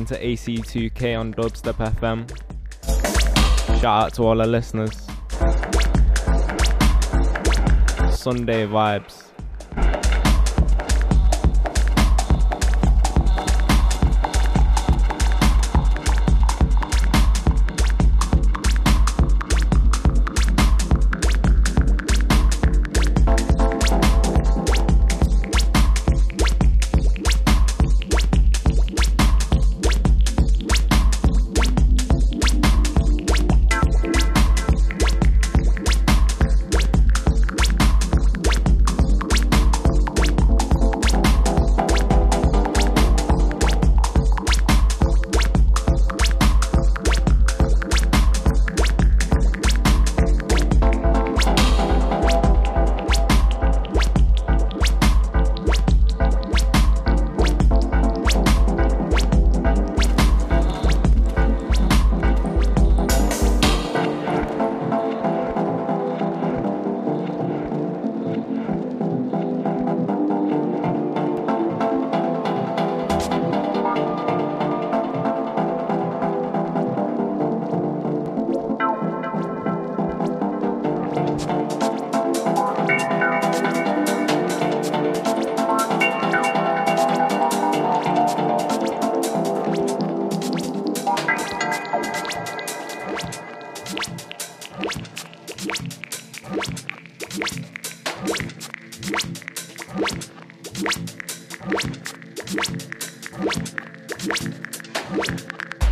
listening to AC2K on Dubstep FM. Shout out to all our listeners. Sunday vibes.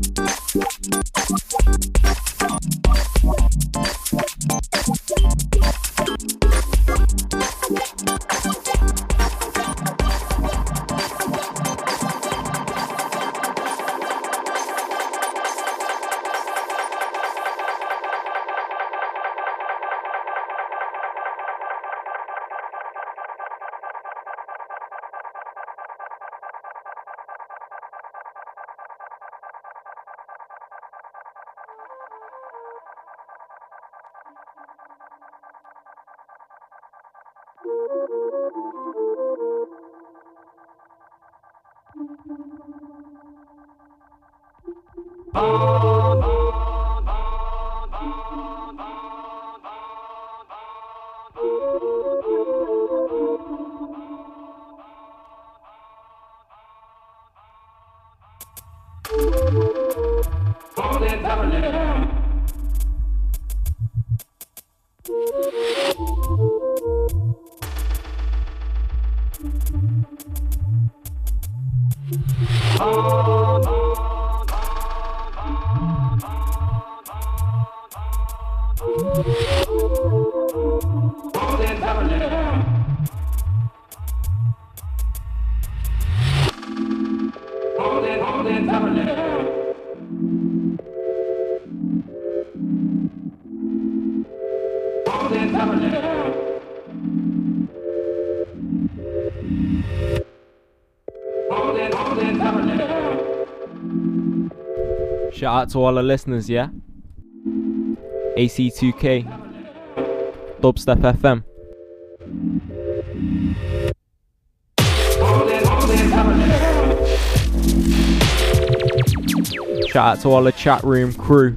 Bye. Shout out to all the listeners, yeah? AC2K, Dubstep FM. Shout out to all the chat room crew.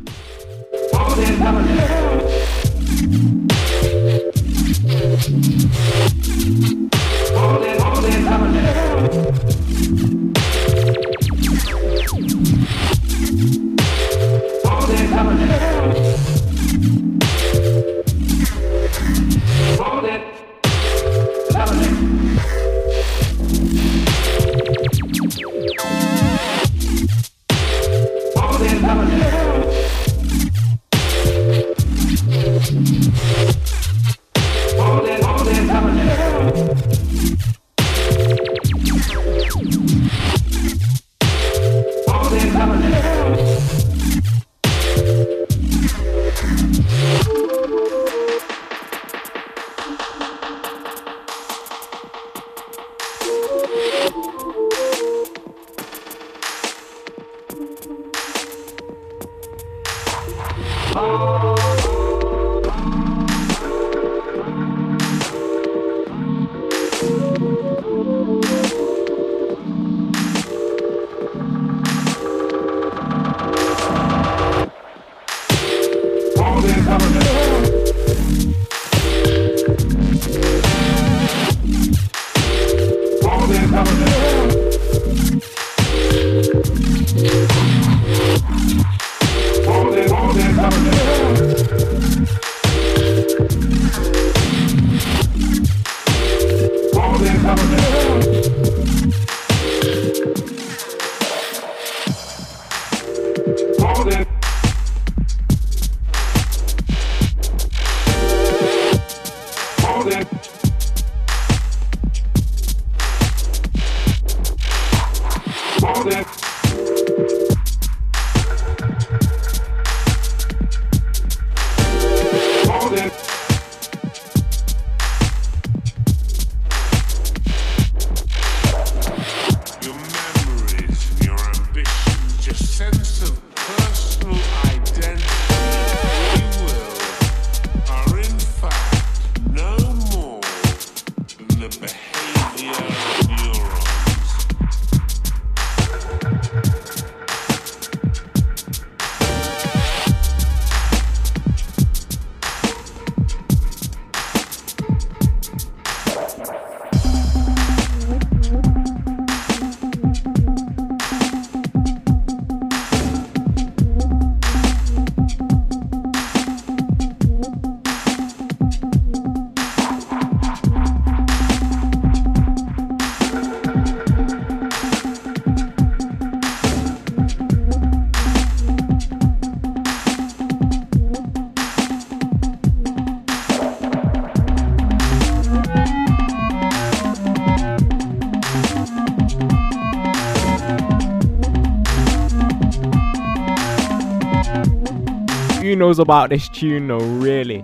Knows about this tune though, really?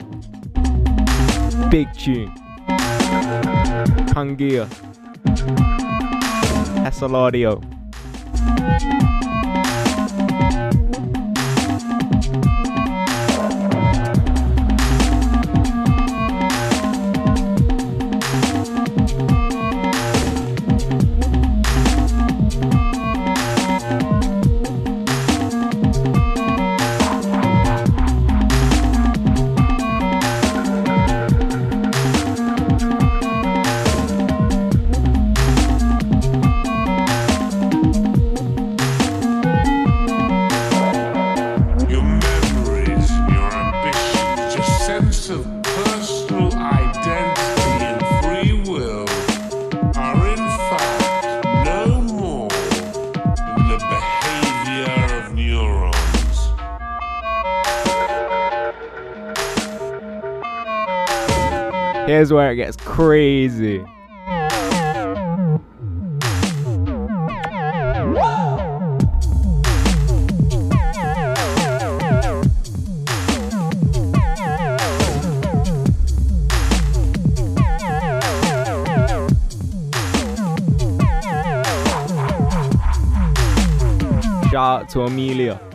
Big tune. Kangia. Hessel Here's where it gets crazy. Shout out to Amelia.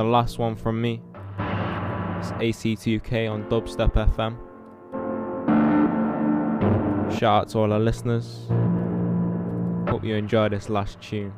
The last one from me. It's AC2K on Dubstep FM. Shout out to all our listeners. Hope you enjoy this last tune.